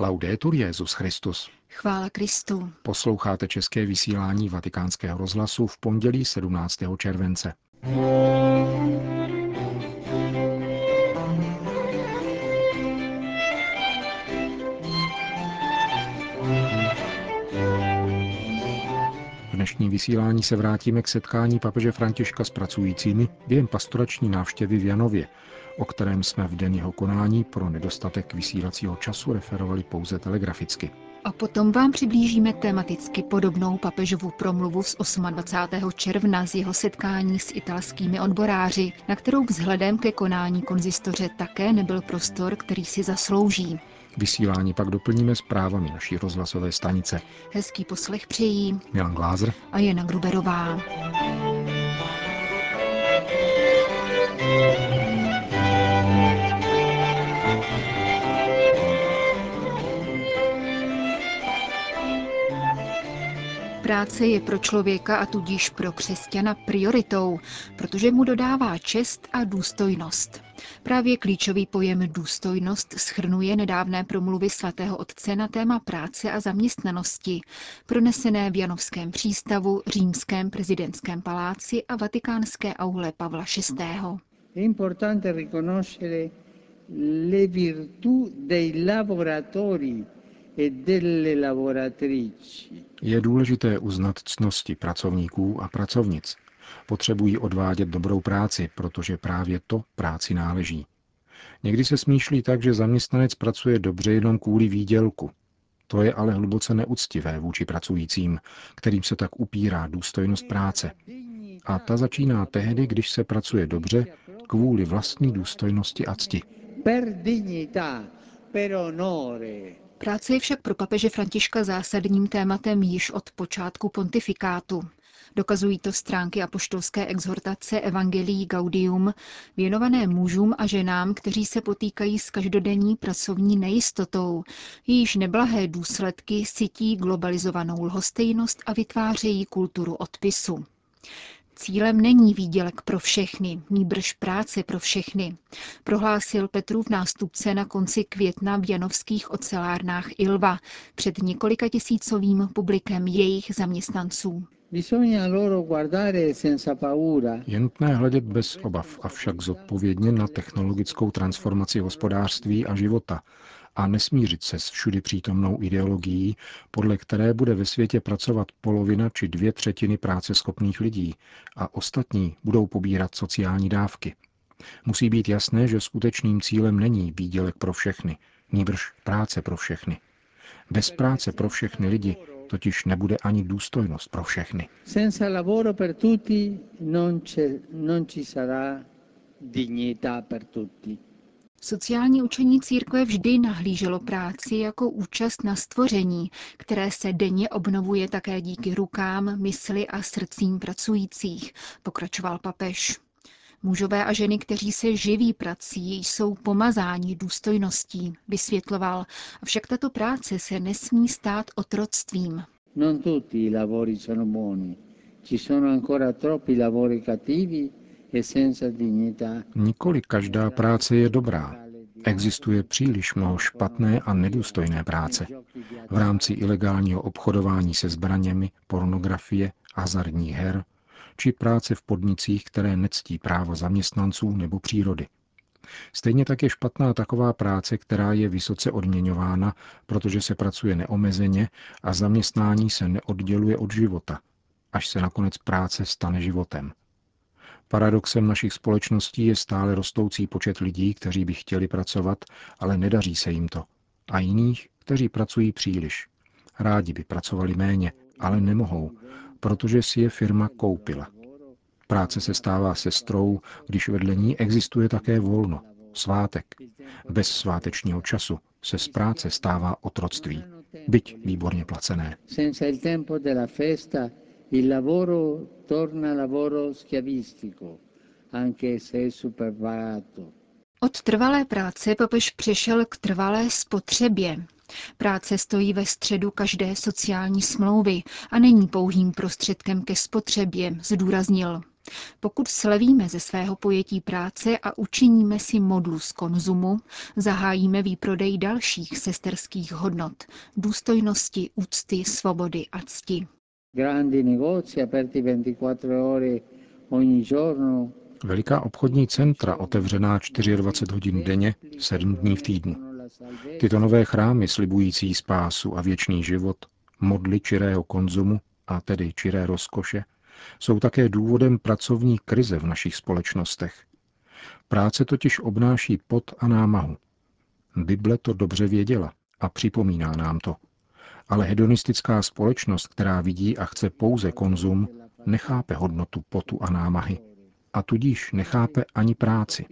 Laudetur Jezus Christus. Chvála Kristu. Posloucháte české vysílání Vatikánského rozhlasu v pondělí 17. července. V dnešním vysílání se vrátíme k setkání papeže Františka s pracujícími během pastorační návštěvy v Janově, o kterém jsme v den jeho konání pro nedostatek vysílacího času referovali pouze telegraficky. A potom vám přiblížíme tematicky podobnou papežovu promluvu z 28. června z jeho setkání s italskými odboráři, na kterou vzhledem ke konání konzistoře také nebyl prostor, který si zaslouží. Vysílání pak doplníme zprávami naší rozhlasové stanice. Hezký poslech přejí Milan Glázer a Jana Gruberová. Práce je pro člověka a tudíž pro křesťana prioritou, protože mu dodává čest a důstojnost. Právě klíčový pojem důstojnost schrnuje nedávné promluvy svatého otce na téma práce a zaměstnanosti, pronesené v Janovském přístavu, Římském prezidentském paláci a vatikánské aule Pavla VI. È importante riconoscere le virtù dei lavoratori e delle lavoratrici. Je důležité uznat cnosti pracovníků a pracovnic. Potřebují odvádět dobrou práci, protože právě to práci náleží. Někdy se smýšlí tak, že zaměstnanec pracuje dobře jenom kvůli výdělku. To je ale hluboce neúctivé vůči pracujícím, kterým se tak upírá důstojnost práce. A ta začíná tehdy, když se pracuje dobře kvůli vlastní důstojnosti a cti. Per dignità, per onore. Práce je však pro papeže Františka zásadním tématem již od počátku pontifikátu. Dokazují to stránky apoštolské exhortace Evangelii Gaudium, věnované mužům a ženám, kteří se potýkají s každodenní pracovní nejistotou, jejíž neblahé důsledky sytí globalizovanou lhostejnost a vytvářejí kulturu odpisu. Cílem není výdělek pro všechny, nýbrž práce pro všechny, prohlásil Petrův nástupce na konci května v janovských ocelárnách Ilva před několika tisícovým publikem jejich zaměstnanců. Je nutné hledět bez obav, avšak zodpovědně na technologickou transformaci hospodářství a života a nesmířit se s všudy přítomnou ideologií, podle které bude ve světě pracovat polovina či dvě třetiny práce schopných lidí a ostatní budou pobírat sociální dávky. Musí být jasné, že skutečným cílem není výdělek pro všechny, nýbrž práce pro všechny. Bez práce pro všechny lidi totiž nebude ani důstojnost pro všechny. Non ci sarà dignità per tutti. Sociální učení církve vždy nahlíželo práci jako účast na stvoření, které se denně obnovuje také díky rukám, mysli a srdcím pracujících, pokračoval papež. Mužové a ženy, kteří se živí prací, jsou pomazáni důstojností, vysvětloval, avšak tato práce se nesmí stát otroctvím. Non tutti i lavori sono buoni. Ci sono ancora troppi lavori cattivi. Nikoli každá práce je dobrá. Existuje příliš mnoho špatné a nedůstojné práce. V rámci ilegálního obchodování se zbraněmi, pornografie, hazardních her, či práce v podnicích, které nectí právo zaměstnanců nebo přírody. Stejně tak je špatná taková práce, která je vysoce odměňována, protože se pracuje neomezeně a zaměstnání se neodděluje od života, až se nakonec práce stane životem. Paradoxem našich společností je stále rostoucí počet lidí, kteří by chtěli pracovat, ale nedaří se jim to. A jiných, kteří pracují příliš. Rádi by pracovali méně, ale nemohou, protože si je firma koupila. Práce se stává sestrou, když vedle ní existuje také volno, svátek. Bez svátečního času se z práce stává otroctví, byť výborně placené. Il lavoro torna lavoro schiavistico, anche se è superpagato. Od trvalé práce papež přešel k trvalé spotřebě. Práce stojí ve středu každé sociální smlouvy a není pouhým prostředkem ke spotřebě, zdůraznil. Pokud slevíme ze svého pojetí práce a učiníme si modlu z konzumu, zahájíme výprodej dalších sesterských hodnot, důstojnosti, úcty, svobody a cti. Veliká obchodní centra otevřená 24 hodin denně, 7 dní v týdnu. Tyto nové chrámy slibující spásu a věčný život, modly čirého konzumu, a tedy čiré rozkoše, jsou také důvodem pracovní krize v našich společnostech. Práce totiž obnáší pot a námahu. Bible to dobře věděla a připomíná nám to. Ale hedonistická společnost, která vidí a chce pouze konzum, nechápe hodnotu potu a námahy. A tudíž nechápe ani práci.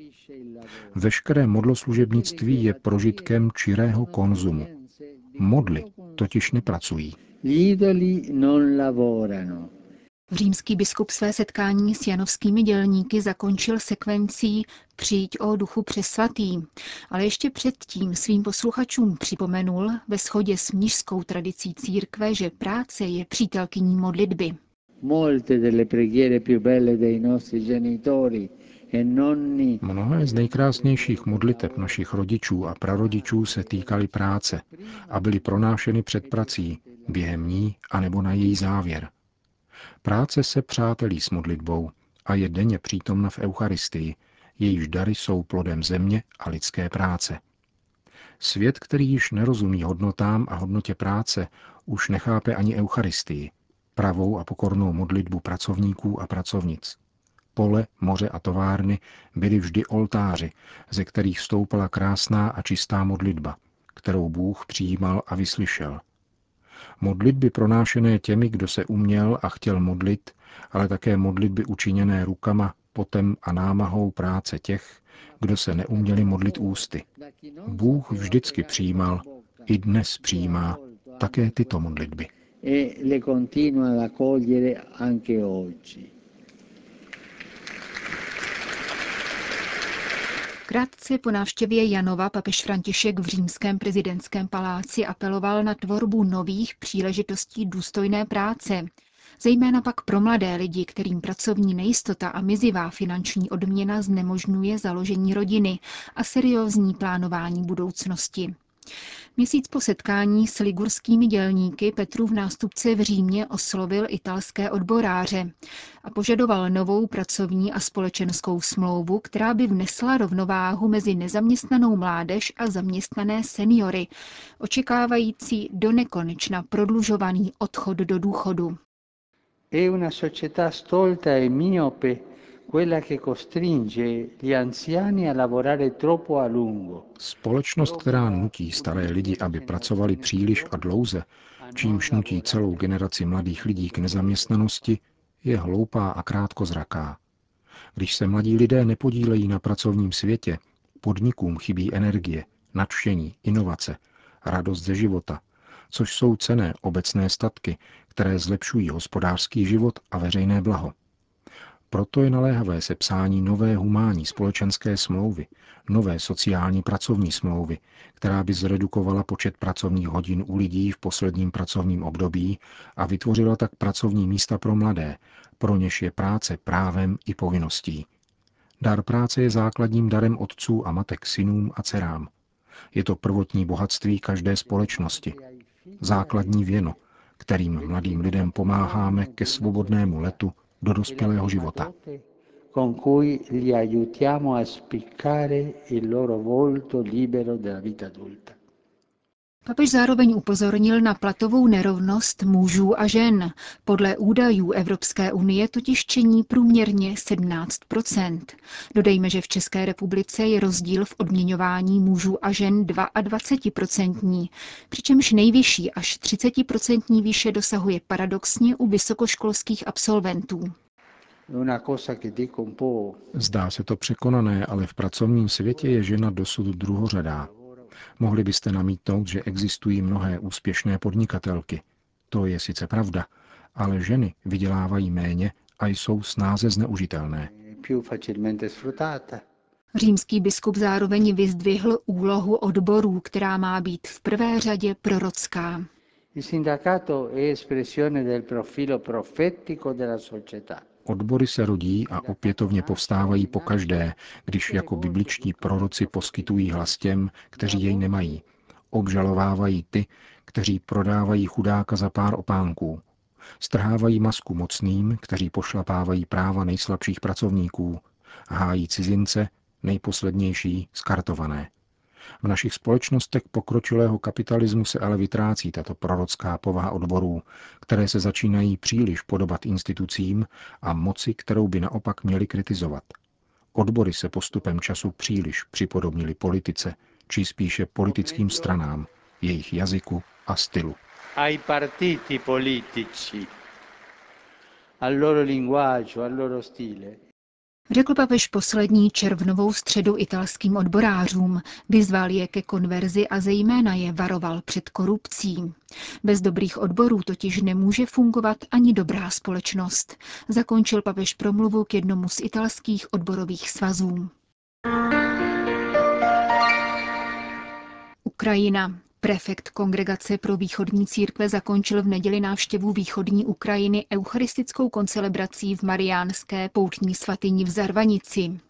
Veškeré modloslužebnictví je prožitkem čirého konzumu. Modly totiž nepracují. Římský biskup své setkání s janovskými dělníky zakončil sekvencí Přijď o duchu přesvatý, ale ještě předtím svým posluchačům připomenul ve shodě s mnižskou tradicí církve, že práce je přítelkyní modlitby. E Mnohé z nejkrásnějších modliteb našich rodičů a prarodičů se týkaly práce a byly pronášeny před prací, během ní anebo na její závěr. Práce se přátelí s modlitbou a je denně přítomna v Eucharistii, jejíž dary jsou plodem země a lidské práce. Svět, který již nerozumí hodnotám a hodnotě práce, už nechápe ani Eucharistii, pravou a pokornou modlitbu pracovníků a pracovnic. Pole, moře a továrny byly vždy oltáři, ze kterých stoupala krásná a čistá modlitba, kterou Bůh přijímal a vyslyšel. Modlitby pronášené těmi, kdo se uměl a chtěl modlit, ale také modlitby učiněné rukama, potem a námahou práce těch, kdo se neuměli modlit ústy. Bůh vždycky přijímal, i dnes přijímá také tyto modlitby. E le continua ad accogliere anche oggi. Krátce po návštěvě Janova papež František v římském prezidentském paláci apeloval na tvorbu nových příležitostí důstojné práce, zejména pak pro mladé lidi, kterým pracovní nejistota a mizivá finanční odměna znemožňuje založení rodiny a seriózní plánování budoucnosti. Měsíc po setkání s ligurskými dělníky Petrův nástupce v Římě oslovil italské odboráře a požadoval novou pracovní a společenskou smlouvu, která by vnesla rovnováhu mezi nezaměstnanou mládež a zaměstnané seniory, očekávající do nekonečna prodlužovaný odchod do důchodu. È una società stolta e miope Společnost, která nutí staré lidi, aby pracovali příliš a dlouze, čímž nutí celou generaci mladých lidí k nezaměstnanosti, je hloupá a krátkozraká. Když se mladí lidé nepodílejí na pracovním světě, podnikům chybí energie, nadšení, inovace, radost ze života, což jsou cené obecné statky, které zlepšují hospodářský život a veřejné blaho. Proto je naléhavé sepsání nové humánní společenské smlouvy, nové sociální pracovní smlouvy, která by zredukovala počet pracovních hodin u lidí v posledním pracovním období a vytvořila tak pracovní místa pro mladé, pro něž je práce právem i povinností. Dar práce je základním darem otců a matek synům a dcerám. Je to prvotní bohatství každé společnosti. Základní věno, kterým mladým lidem pomáháme ke svobodnému letu do života. con cui li aiutiamo a spiccare il loro volto libero della vita adulta. Papež zároveň upozornil na platovou nerovnost mužů a žen. Podle údajů Evropské unie totiž činí průměrně 17% Dodejme, že v České republice je rozdíl v odměňování mužů a žen 22% přičemž nejvyšší až 30% výše dosahuje paradoxně u vysokoškolských absolventů. Zdá se to překonané, ale v pracovním světě je žena dosud druhořadá. Mohli byste namítnout, že existují mnohé úspěšné podnikatelky. To je sice pravda, ale ženy vydělávají méně a jsou snáze zneužitelné. Římský biskup zároveň vyzdvihl úlohu odborů, která má být v prvé řadě prorocká. Odbory se rodí a opětovně povstávají po každé, když jako bibličtí proroci poskytují hlas těm, kteří jej nemají. Obžalovávají ty, kteří prodávají chudáka za pár opánků. Strhávají masku mocným, kteří pošlapávají práva nejslabších pracovníků. Hájí cizince, nejposlednější skartované. V našich společnostech pokročilého kapitalismu se ale vytrácí tato prorocká povaha odborů, které se začínají příliš podobat institucím a moci, kterou by naopak měli kritizovat. Odbory se postupem času příliš připodobnili politice, či spíše politickým stranám, jejich jazyku a stylu. Ai partiti politici, al loro linguaggio, al loro stile. Řekl papež poslední červnovou středu italským odborářům, vyzval je ke konverzi a zejména je varoval před korupcí. Bez dobrých odborů totiž nemůže fungovat ani dobrá společnost. Zakončil papež promluvu k jednomu z italských odborových svazů. Ukrajina. Prefekt Kongregace pro východní církve zakončil v neděli návštěvu východní Ukrajiny eucharistickou koncelebrací v Mariánské poutní svatyni v Zarvanici.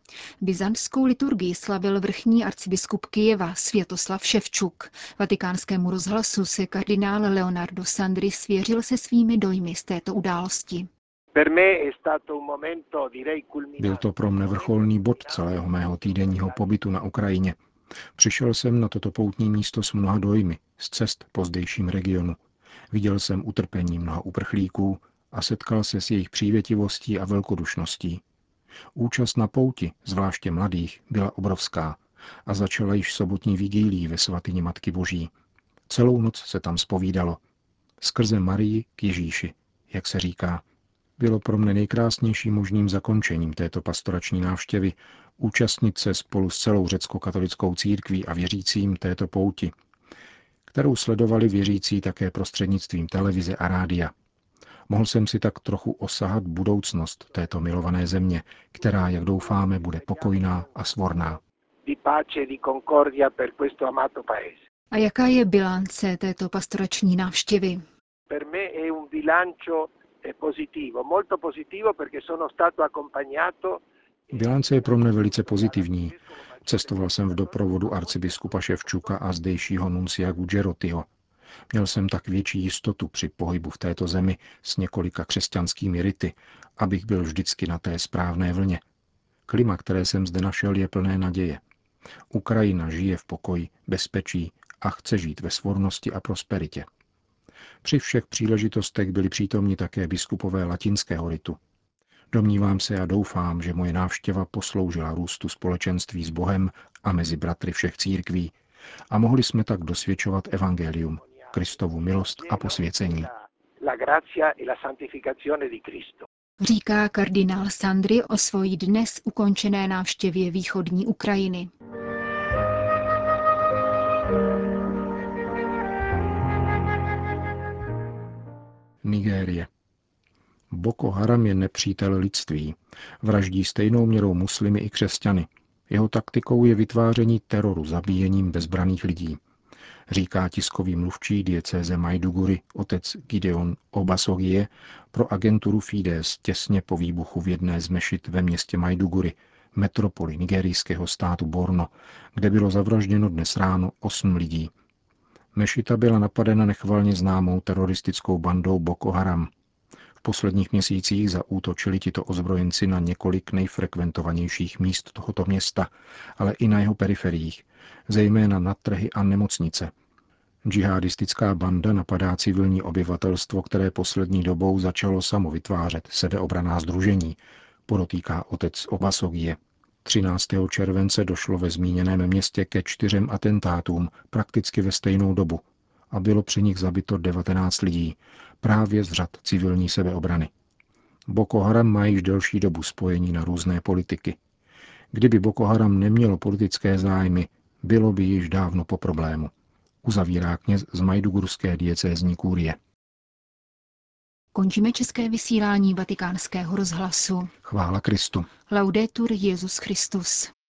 Byzantskou liturgii slavil vrchní arcibiskup Kijeva Světoslav Ševčuk. Vatikánskému rozhlasu se kardinál Leonardo Sandri svěřil se svými dojmy z této události. Byl to pro mne vrcholný bod celého mého týdenního pobytu na Ukrajině. Přišel jsem na toto poutní místo s mnoha dojmy, z cest po zdejším regionu. Viděl jsem utrpení mnoha uprchlíků a setkal se s jejich přívětivostí a velkodušností. Účast na pouti, zvláště mladých, byla obrovská a začala již sobotní vigílí ve svatyni Matky Boží. Celou noc se tam spovídalo. Skrze Marii k Ježíši, jak se říká. Bylo pro mne nejkrásnějším možným zakončením této pastorační návštěvy účastnit se spolu s celou řecko-katolickou církví a věřícím této pouti, kterou sledovali věřící také prostřednictvím televize a rádia. Mohl jsem si tak trochu osahat budoucnost této milované země, která, jak doufáme, bude pokojná a svorná. A jaká je bilance této pastorační návštěvy? Bilance je pro mne velice pozitivní. Cestoval jsem v doprovodu arcibiskupa Ševčuka a zdejšího nuncia Gugerotyho. Měl jsem tak větší jistotu při pohybu v této zemi s několika křesťanskými rity, abych byl vždycky na té správné vlně. Klima, které jsem zde našel, je plné naděje. Ukrajina žije v pokoji, bezpečí a chce žít ve svornosti a prosperitě. Při všech příležitostech byli přítomni také biskupové latinského ritu. Domnívám se a doufám, že moje návštěva posloužila růstu společenství s Bohem a mezi bratry všech církví a mohli jsme tak dosvědčovat evangelium, Kristovu milost a posvěcení. Říká kardinál Sandry o svojí dnes ukončené návštěvě východní Ukrajiny. Nigérie. Boko Haram je nepřítel lidství. Vraždí stejnou měrou muslimy i křesťany. Jeho taktikou je vytváření teroru zabíjením bezbraných lidí. Říká tiskový mluvčí diecéze Majduguri otec Gideon Obasogie pro agenturu Fides těsně po výbuchu v jedné z mešit ve městě Majduguri, metropoli nigerijského státu Borno, kde bylo zavražděno dnes ráno osm lidí. Mešita byla napadena nechvalně známou teroristickou bandou Boko Haram – posledních měsících zaútočili tito ozbrojenci na několik nejfrekventovanějších míst tohoto města, ale i na jeho periferiích, zejména na trhy a nemocnice. Džihadistická banda napadá civilní obyvatelstvo, které poslední dobou začalo samo vytvářet sebeobraná združení, podotýká otec Obasogie. 13. července došlo ve zmíněném městě ke čtyřem atentátům prakticky ve stejnou dobu a bylo při nich zabito 19 lidí, právě z řad civilní sebeobrany. Boko Haram má již delší dobu spojení na různé politiky. Kdyby Boko Haram nemělo politické zájmy, bylo by již dávno po problému. Uzavírá kněz z Majdugurské diecézní kůrie. Končíme české vysílání vatikánského rozhlasu. Chvála Kristu. Laudetur Jezus Christus.